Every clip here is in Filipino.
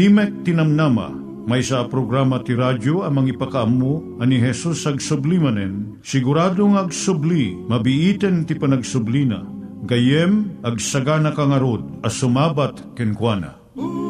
Timek Tinamnama, may sa programa ti radyo amang ipakaamu ani Jesus ag sublimanen, siguradong ag subli, mabiiten ti panagsublina, gayem ag sagana kangarod as sumabat kenkwana. Umay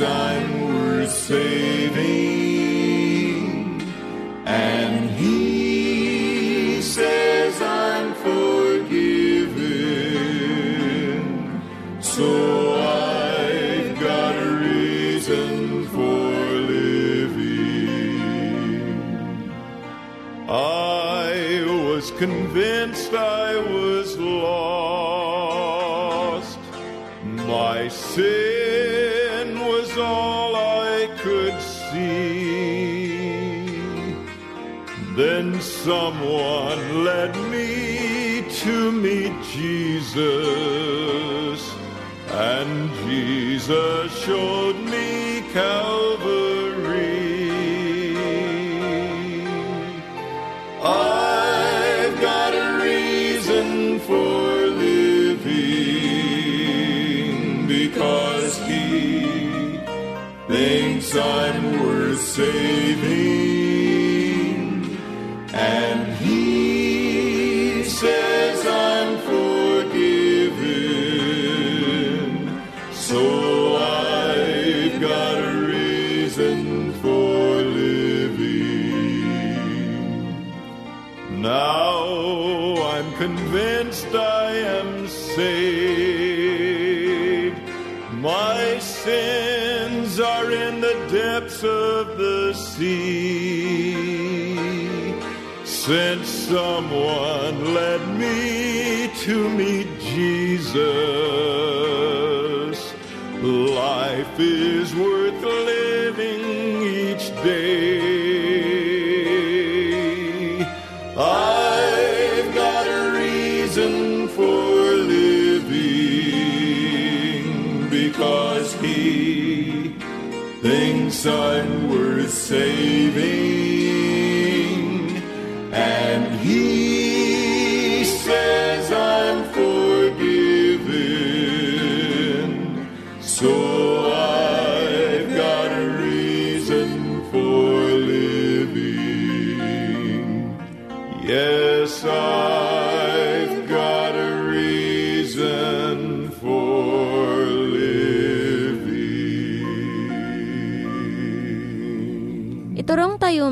I'm worth saving, and he says I'm forgiven. So I've got a reason for living. I was convinced showed me Calvary. I've got a reason for living because he thinks I'm worth saving, convinced I am saved. My sins are in the depths of the sea. Since someone led me to because he thinks I'm worth saving, and he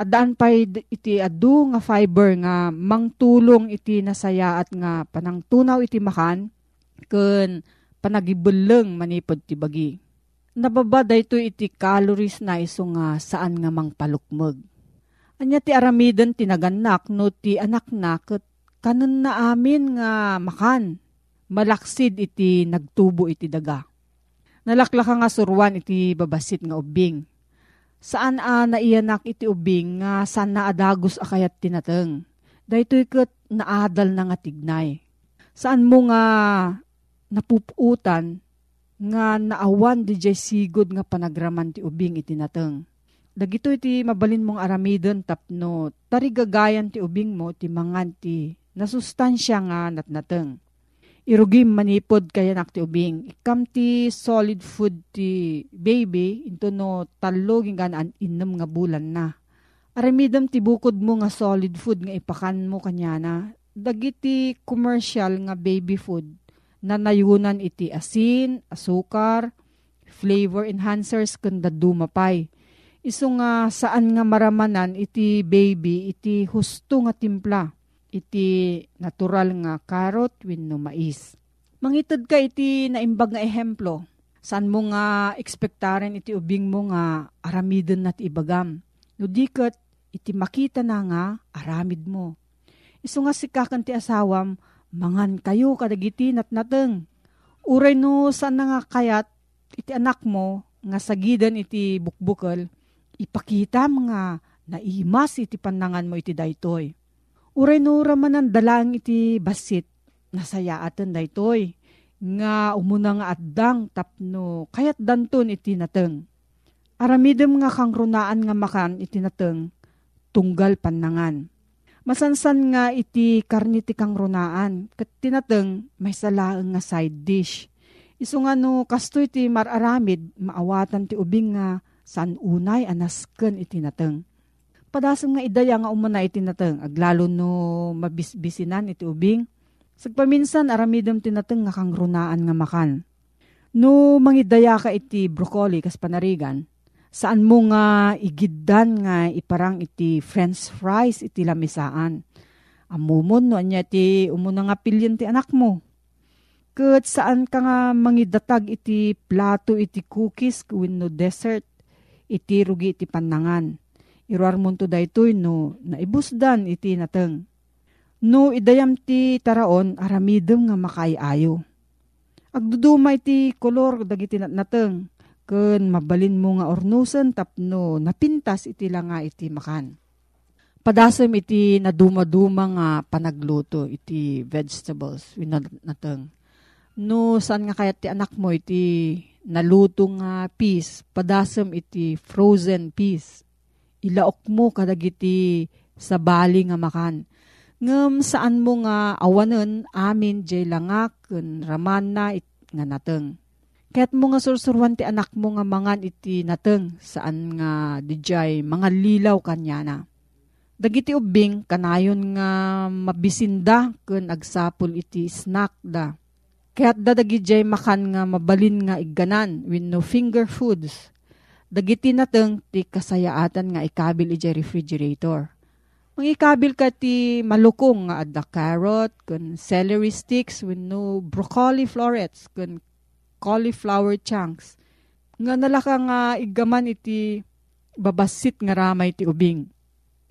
Adaan pa iti adu nga fiber nga mangtulong iti nasayaat nga panangtunaw iti makan ken panagibeleng manipod ti bagi. Nababa dayto iti calories na iso nga saan nga mangpalukmeg. Anya ti aramiden tinaganak no ti anak na ket kanon na amin nga makan. Malaksid iti nagtubo iti daga. Nalaklaka nga surwan iti babasit nga ubing Saan a naiyanak iti ubing nga saan na adagos akayat tinateng. Dahito ikat naadal na nga tignay. Saan mo nga napuputan nga naawan di jay sigod nga panagraman ti ubing iti nateng. Dagito iti mabalin mong aramidon tapno tarigagayan ti ubing mo ti mangan ti nasustansya nga natnateng irugim manipod kaya nakti ubing. Ikam ti solid food ti baby into no talo gingan an innem nga bulan na. Aramidam ti bukod mo nga solid food nga ipakan mo kanya na. Dagiti commercial nga baby food na nayunan iti asin, asukar, flavor enhancers kanda dumapay. Iso nga saan nga maramanan iti baby iti husto nga timpla iti natural nga karot wenno mais. Mangitid ka iti naimbag nga ehemplo. San mo nga ekspektaren iti ubing mo nga aramidon nat ibagam. No diket iti makita na nga aramid mo. Iso nga sikakan ti asawam, mangan kayo kadagiti nat nateng. Uray no saan na nga kayat iti anak mo nga sagidan iti bukbukal, ipakita mga naimas iti panangan mo iti daytoy Uray no raman ang dalang iti basit, nasaya atan daytoy. Nga umuna nga addang tapno kayat danton iti nateng. Aramidem nga kang runaan nga makan iti nateng, tunggal panangan. Masansan nga iti karniti kang runaan, kat tinateng may salaang nga side dish. Iso nga no, kasto iti mararamid, maawatan ti ubing nga san unay anasken iti nateng padasam nga idaya nga umuna iti nateng aglalo no mabisbisinan iti ubing. Sagpaminsan aramidem tinateng nga kang runaan nga makan. No mangidaya ka iti broccoli kas panarigan, saan mo nga igiddan nga iparang iti french fries iti lamisaan. Amumon no anya ti umuna nga pilyan ti anak mo. Kat saan ka nga mangidatag iti plato iti cookies no dessert iti rugi iti panangan Iruar mo to daytoy no, naibusdan iti nateng. No, idayam ti taraon, aramidem nga makaayayo. Agduduma iti kolor dagiti nateng, ken mabalin mo nga ornusen tapno napintas iti nga iti makan. Padasem iti naduma-duma nga panagluto iti vegetables nateng. No, saan nga kaya ti anak mo iti naluto nga peas, padasem iti frozen peas ilaok mo kadagiti sa bali nga makan. Ngem saan mo nga awanen amin jay langak ken raman na it, nga nateng. Kaya't mo nga sursurwan ti anak mo nga mangan iti nateng saan nga dijay mga lilaw kanya na. Dagiti ubing kanayon nga mabisinda ken agsapol iti snack da. Kaya't dadagi jay makan nga mabalin nga igganan with no finger foods Dagiti nateng ti kasayaatan nga ikabil iti refrigerator. Ang ikabil ka ti malukong nga adda carrot, kun celery sticks, with no broccoli florets, kun cauliflower chunks. Nga nalaka nga igaman iti babasit nga ramay ti ubing.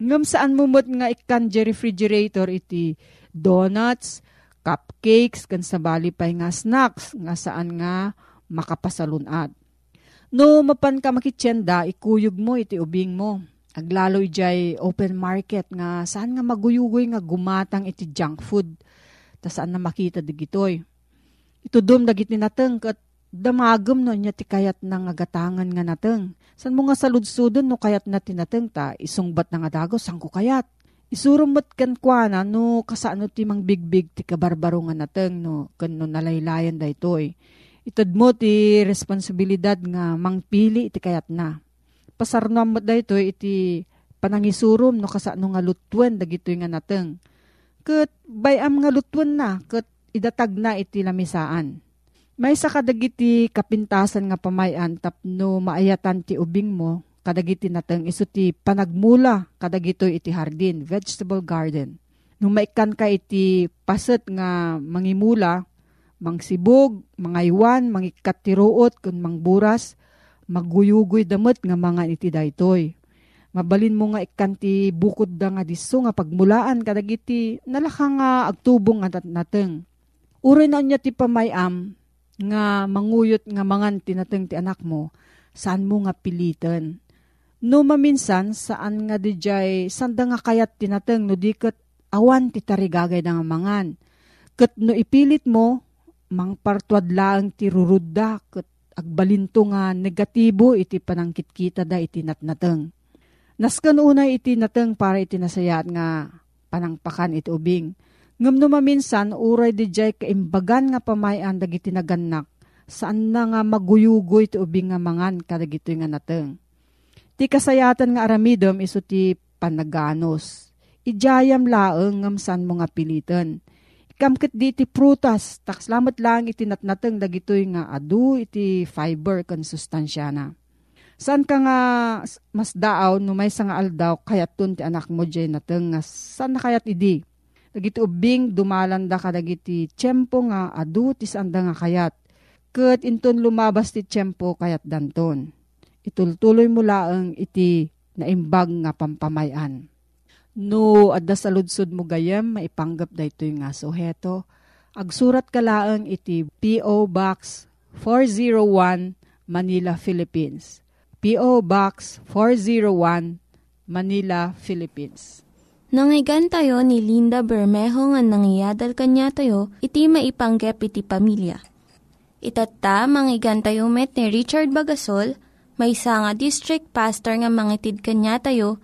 Ngam saan mo mo't nga ikan refrigerator iti donuts, cupcakes, kan sa bali pay nga snacks, nga saan nga makapasalunat. No, mapan ka makitsenda, ikuyog mo iti ubing mo. Aglaloy jay open market nga saan nga maguyugoy nga gumatang iti junk food. Ta saan na makita digitoy. Ito dum dagiti nateng kat damagem no niya ti kayat na nga gatangan nga nateng. San mo nga saludsudon no kayat na tinateng ta, isungbat na nga dago, sang ko kayat. Isurumot kan kwa na no kasano ti mang bigbig ti kabarbaro nga nateng no kan no nalaylayan da itoy. Itad mo ti responsibilidad nga mangpili iti kayat na. Pasarnam mo da itoy iti panangisurum no kasano nga lutwen dagitoy nga nateng. Kat bayam nga lutwen na, kat idatag na iti lamisaan may sa kadagiti kapintasan nga pamayan tapno maayatan ti ubing mo, kadagiti nateng iso ti panagmula kadagito iti hardin, vegetable garden. Nung maikan ka iti paset nga mangimula, mangsibog, mangaywan, mangikatiruot, kun mangburas, maguyugoy damot nga mga iti daytoy. Mabalin mo nga ikan ti bukod da nga diso nga pagmulaan kadagiti nalaka nga agtubong nga nateng. Uri na niya ti pamayam, nga manguyot nga mangan tinateng ti anak mo, saan mo nga pilitan. No maminsan, saan nga di jay, sanda nga kayat tinateng no di kat awan ti tarigagay nga mangan. Kat no ipilit mo, mang partuad lang ti rurudda, kat agbalinto nga negatibo iti panangkit kita da iti natnateng. Naskan una iti nateng para iti nasayat nga panangpakan iti ubing Ngam maminsan, uray di jay kaimbagan nga pamayan dagiti naganak, saan na nga maguyugoy ti ubing nga mangan kadagito nga nateng. Ti kasayatan nga aramidom iso ti panaganos. Ijayam laeng ngam saan mo nga pilitan. Ikamkit di ti prutas, takslamat lang iti natnateng dagitoy nga adu iti fiber kan sustansya na. Saan ka nga mas daaw no may nga aldaw kayat ti anak mo jay nateng nga saan na kayat idi? Dagiti ubing dumalanda ka dagiti tiyempo nga adu ti sanda nga kayat. Kat inton lumabas ti tiyempo kayat danton. Itultuloy mo laang iti naimbag nga pampamayan. No, adda sa ludsod mo gayem, maipanggap da ito nga suheto. Agsurat ka laang iti P.O. Box 401 Manila, Philippines. P.O. Box 401 Manila, Philippines. Nangyigan tayo ni Linda Bermejo nga nangyadal kanya tayo, iti maipanggep iti pamilya. Itatta, manggigan tayo met ni Richard Bagasol, may nga district pastor nga mangitid kanya tayo,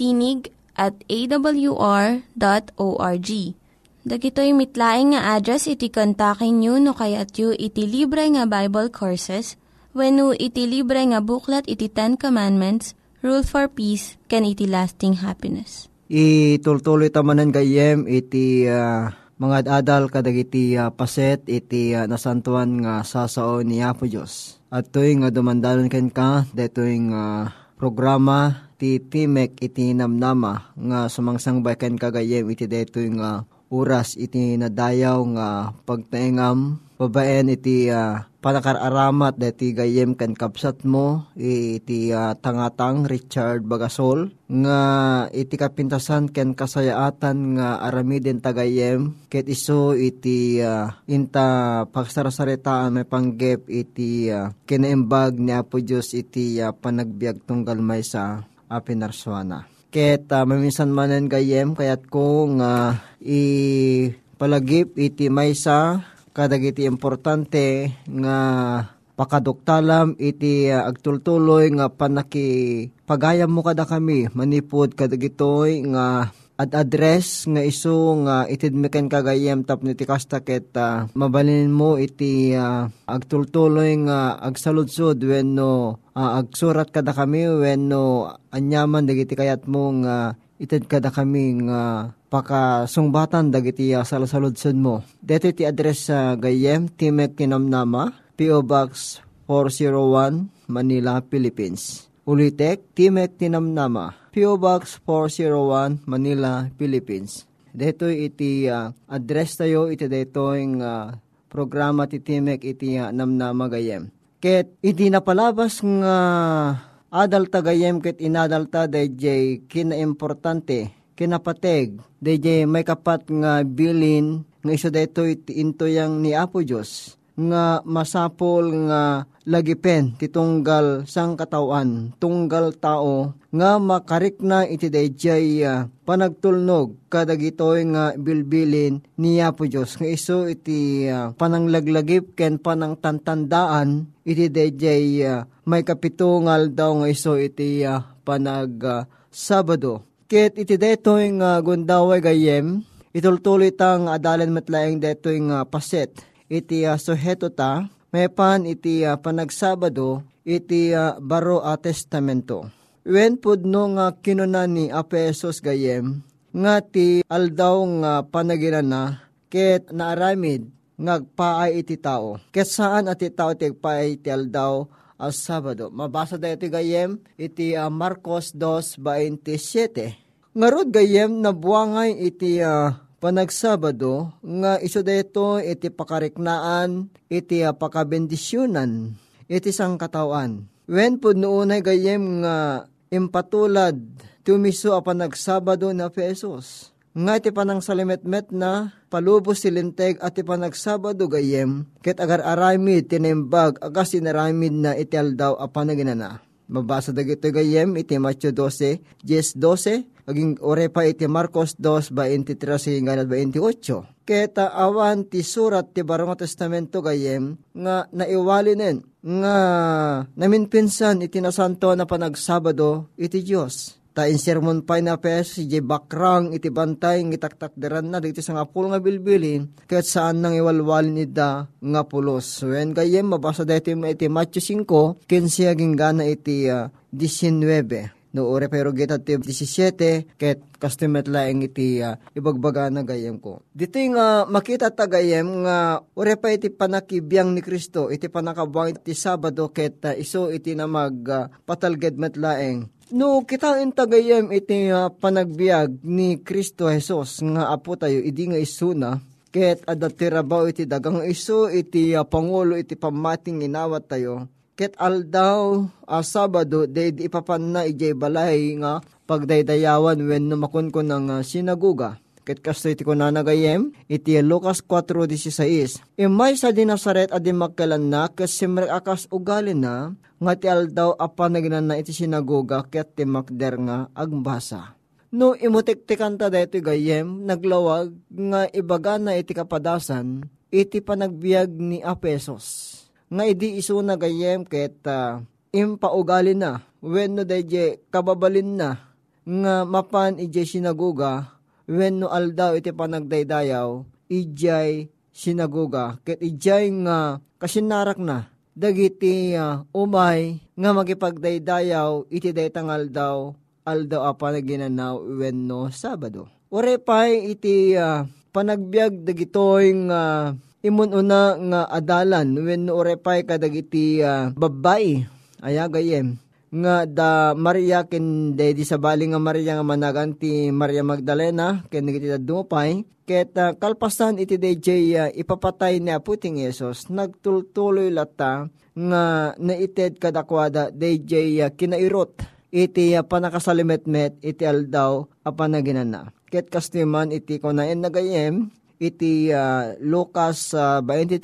Tinig at awr.org. Dagitoy mitlaing nga address iti kontakin nyo no kayat yu iti libre nga Bible Courses when iti libre nga buklat iti Ten Commandments Rule for Peace, can iti lasting happiness. Itultuloy tamanan gayem iti uh, mga adal kadagiti uh, paset iti uh, nasantuan nga sasao ni Apo Diyos. At to'y nga dumandalon ken ka, deto'y uh, programa ti Timek iti namnama nga sumangsangbay ken kagayem iti deto'y nga oras iti nadayaw nga pagtaengam babaen iti uh, panakaramat dati gayem kan kapsat mo iti uh, tangatang Richard Bagasol nga iti kapintasan ken kasayaatan nga aramiden tagayem. Ket iso iti uh, inta pagsarasaritaan may panggep iti uh, kinaimbag ni Apo Diyos iti uh, panagbiag tunggal may sa apinarswana. Ket uh, maminsan manen gayem kayat ko nga uh, i palagip iti maysa kadagiti importante nga pakaduktalam iti uh, agtultuloy nga panaki pagayam mo kada kami manipod kadagitoy nga at address nga iso nga itidmiken kagayem tapno iti kasta ket uh, mabalin mo iti uh, agtultuloy nga agsaludsod wenno uh, agsurat kada kami wenno anyaman dagiti kayat mo nga ited kada kami nga pakasungbatan dagiti uh, salasaludsod mo. Dito iti address sa uh, Gayem, Timek Kinamnama, P.O. Box 401, Manila, Philippines. Ulitek, Timek Tinamnama, P.O. Box 401, Manila, Philippines. Dito iti uh, address tayo, iti yung uh, programa ti Timek iti uh, namnama gayem. Ket iti napalabas nga adal tagayem ket inadal ta dayjay kinaimportante kinapateg dayjay may kapat nga bilin nga iso daytoy into yang ni Apo Dios nga masapol nga lagipen titunggal sang katawan tunggal tao nga makarik na iti dayjay uh, panagtulnog kadagitoy nga bilbilin niya po Diyos nga iso iti uh, pananglaglagip ken panangtantandaan iti dayjay uh, may kapitungal daw nga iso iti uh, panag uh, Sabado. Ket iti daytoy nga gundaway gayem itultuloy tang adalan matlaeng daytoy nga paset iti uh, suheto ta, may pan iti uh, panagsabado, iti uh, baro a testamento. Wen pudno nga kinuna ni Apesos gayem, nga ti aldaw nga panagiran na, ket naaramid ngagpaay iti tao. Ket saan ati tao ti paay iti aldaw as Sabado. Mabasa da iti gayem, iti uh, Marcos 2.27. Ngarod gayem, nabuangay iti uh, panagsabado nga iso deto iti pakariknaan iti pakabendisyunan iti sang katawan. Wen po noonay gayem nga impatulad tumiso a panagsabado na pesos. Nga iti panang salimetmet na palubos silinteg at iti panagsabado gayem ket agar aramid tinimbag agas sinaramid na iti aldaw a panaginana. Mabasa dagito gayem iti Matthew 12, 10, 12, aging ore pa iti Marcos 2, 23, hinggan 28. Keta awan ti surat ti Barong Testamento gayem nga naiwalinen nga namin pinsan iti nasanto na panagsabado iti Diyos. Ta in sermon pa na pes, si bakrang iti bantay ng itaktakderan na dito sa nga pulo nga bilbilin, kahit saan nang iwalwalin ida nga pulos. When kayem, mabasa dito iti Matthew 5, kinsi aging gana iti uh, 19 no ore pero geta ti 17 ket kastimet laeng iti uh, ibagbaga na gayem ko. Dito nga uh, makita ta gayem nga ore pa iti panakibiyang ni Kristo iti panakabuang iti Sabado ket uh, iso iti na mag uh, patalged met laeng No, kita tagayem iti uh, panagbiag ni Kristo Jesus nga apo tayo, idi nga isuna, ket adatirabaw iti dagang iso iti uh, pangulo iti pamating inawat tayo, ket aldaw uh, Sabado, day ipapan na ijay balay nga pagdaydayawan when numakon ko ng uh, sinaguga. Ket kasto iti ko nanagayem, iti Lucas 4.16. Imay sa di Nazaret adi magkalan na, kasi akas ugali na, nga ti aldaw apa nagnan na iti sinagoga ket ti makder nga agbasa. No imutiktikan ta dito gayem, naglawag nga ibaga na iti kapadasan, iti panagbiag ni Apesos. Nga idi iso na gayem ket uh, impaugali na, when no kababalin na, nga mapan ije sinagoga, when no aldaw iti panagdaydayaw, ijay sinagoga, ket ijay nga kasinarak na, dagiti uh, umay nga magipagdaydayaw iti daytangal daw aldaw apa na ginanaw wenno Sabado. Ore pay iti uh, panagbiag dagitoy nga uh, imununa nga adalan. Wenno ore pay kadagiti uh, babay ayagayem nga da Maria ken dedi sa bali nga Maria nga managan ti Maria Magdalena ken iti dumupay. Ket uh, kalpasan iti DJ uh, ipapatay ni aputing Yesus. Nagtultuloy lata nga naited kadakwada DJ uh, kinairot iti uh, panakasalimetmet iti aldaw apan naginana ket kastiman iti kunaen nagayem iti uh, Lucas uh, 23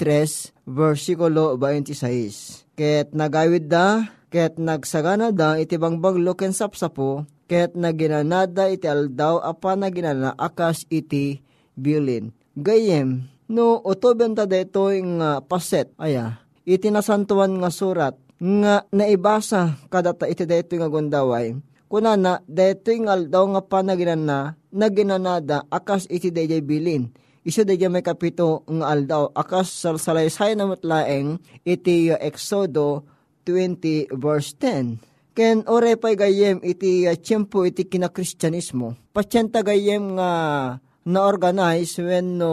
versikulo 26 ket nagawid da ket nagsagana da iti bangbaglo ken sapsapo, ket naginanada iti aldaw apa naginana akas iti bilin. Gayem, no utoben ta detoy nga paset, aya, iti nasantuan nga surat, nga naibasa kadata iti detoy nga gundaway, kunana detoy nga aldaw nga panaginana, naginanada akas iti dayjay bilin. Iso dayjay may kapito nga aldaw, akas salaysay na matlaeng iti uh, Exodo 20 verse 10. Ken orepay gayem iti uh, tiyempo iti kinakristyanismo. Pasyenta gayem nga na-organize when no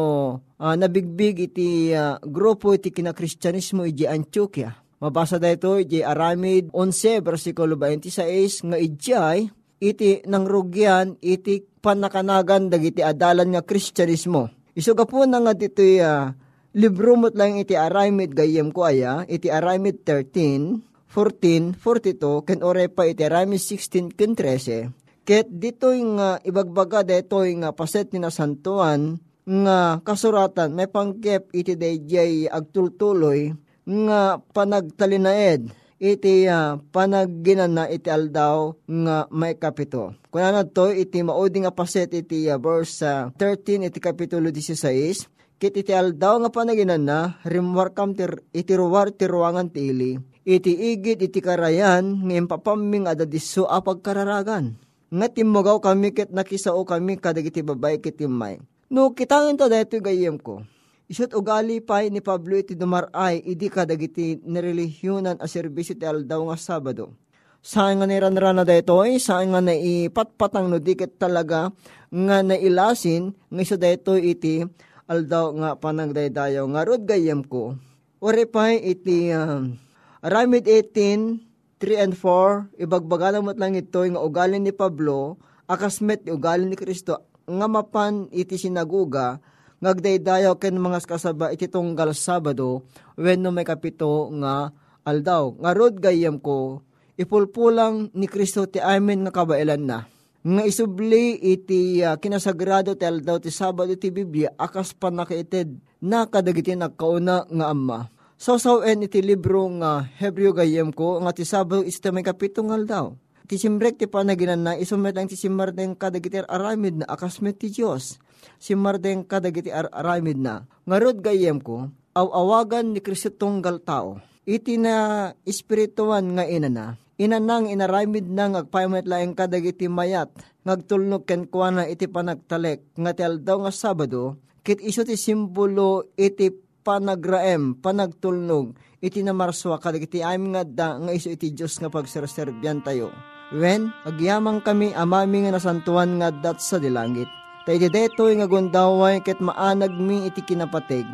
uh, nabigbig iti uh, grupo iti kinakristyanismo iti Antioquia. Mabasa da ito iti Aramid 11 versikulo 26 nga ijay iti nangrugyan iti panakanagan dagiti adalan nga kristyanismo. Isuga po na nga dito uh, libro mo't lang iti Aramid gayem ko aya iti Aramid 13 14, 42, ken ore pa iti Rami 16, ken 13. Ket dito nga ibagbaga dito nga paset ni nasantuan nga kasuratan may pangkep iti dayjay agtultuloy nga panagtalinaed iti uh, panagginana iti aldaw nga may kapito. Kuna na to iti maudi nga paset iti uh, verse uh, 13 iti kapitulo 16 kit iti aldaw nga panaginana rimwarkam tir, iti ruwar ti ili iti igid iti karayan ngayon papaming adadiso apag kararagan. Nga timugaw kami ket nakisao kami kadagiti babay kitimay. No kitangin to dahito gayem ko. Isot ugali pa ni Pablo iti dumaray idi kadagiti nirelihiyonan a serbisyo ti aldaw nga Sabado. Saan nga niranran na dito ay saan nga naipatpatang no dikit talaga nga nailasin nga iso dito iti aldaw nga panagdaydayaw nga rod gayem ko. Ore pa iti uh, Aramid 18, 3 and 4, ibagbaga mo't lang ito yung ugali ni Pablo, akasmet yung ugali ni Kristo, nga mapan iti sinaguga, ngagdaydayaw ken mga kasaba iti tunggal Sabado, when no may kapito nga aldaw. Nga rod gayam ko, ipulpulang ni Kristo ti amin nga kabailan na. Nga isubli iti uh, kinasagrado ti aldaw ti Sabado ti Biblia, akas pa nakaited na kadagiti nagkauna nga amma Sausawen iti libro nga Hebreo gayem ko nga ti Sabado ista may kapitong daw. Ti simrek ti panaginan na isumet ang ti simardeng kadagiti aramid na akasmet ti Diyos. Simardeng kadagiti aramid na. Ngarod gayem ko, awawagan ni Kristo tunggal tao. Iti na espirituan nga ina na. Ina nang inaramid na ngagpaymet laeng kadagiti mayat. Ngagtulnog ken kuana iti panagtalek nga aldaw nga Sabado. Kit iso ti simbolo iti panagraem, panagtulnog, iti namarswa kadagiti amin nga da nga iso iti Diyos nga pagserserbyan tayo. When, agyamang kami amami nga nasantuan nga dat sa dilangit. Ta iti deto nga gundaway ket maanag mi iti kinapatig.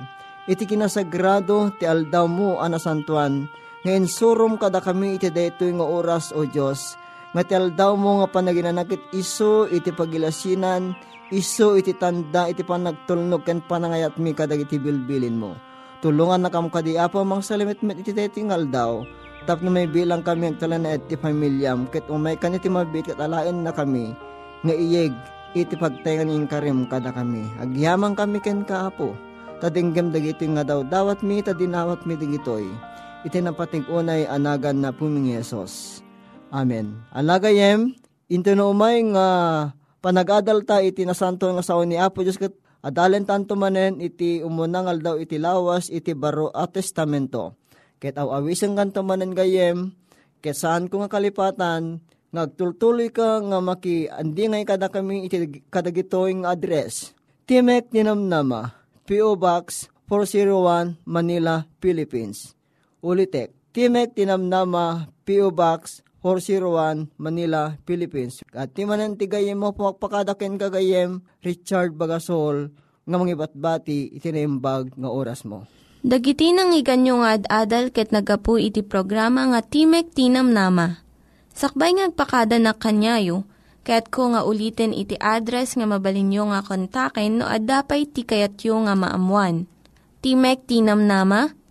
Iti kinasagrado ti aldaw mo anasantuan. Ngayon surom kada kami iti deto nga oras o Diyos. Nga ti aldaw mo nga panaginanakit iso iti pagilasinan iso iti tanda iti panagtulnog ken panangayat mi kadag iti bilbilin mo. Tulungan na kam kadi apa mang salimit met iti tetingal daw. Tap na may bilang kami ang talan na iti pamilyam ket umay kan iti mabit ket alain na kami nga iyeg iti pagtayan ing karim kada kami. Agyamang kami ken kaapo. Tadinggam dagiti nga daw dawat mi tadinawat mi digitoy. Iti napating unay anagan na puming Yesus. Amen. Alagayem, into no umay nga panagadal ta iti nasanto nga sao ni Apo Diyos kat adalen tanto manen iti umunangal daw iti lawas iti baro at testamento. Ket aw kanto manen gayem, ket saan ko nga kalipatan, ngagtultuloy ka nga maki andi ngay kada kami iti kadagitoing address. Timek Ninamnama, P.O. Box 401 Manila, Philippines. Ulitek, Timek Tinamnama, P.O. Box 401 Manila, Philippines. At timanan ti gayem mo pagpakadaken kagayem Richard Bagasol nga mangibatbati itinaimbag nga oras mo. Dagiti nang iganyo nga ad-adal ket nagapu iti programa nga Timek Tinam Nama. Sakbay ngagpakada na kanyayo, ket ko nga ulitin iti address nga mabalinyo nga kontaken no ad-dapay ti kayatyo nga maamuan. Timek Tinam Nama,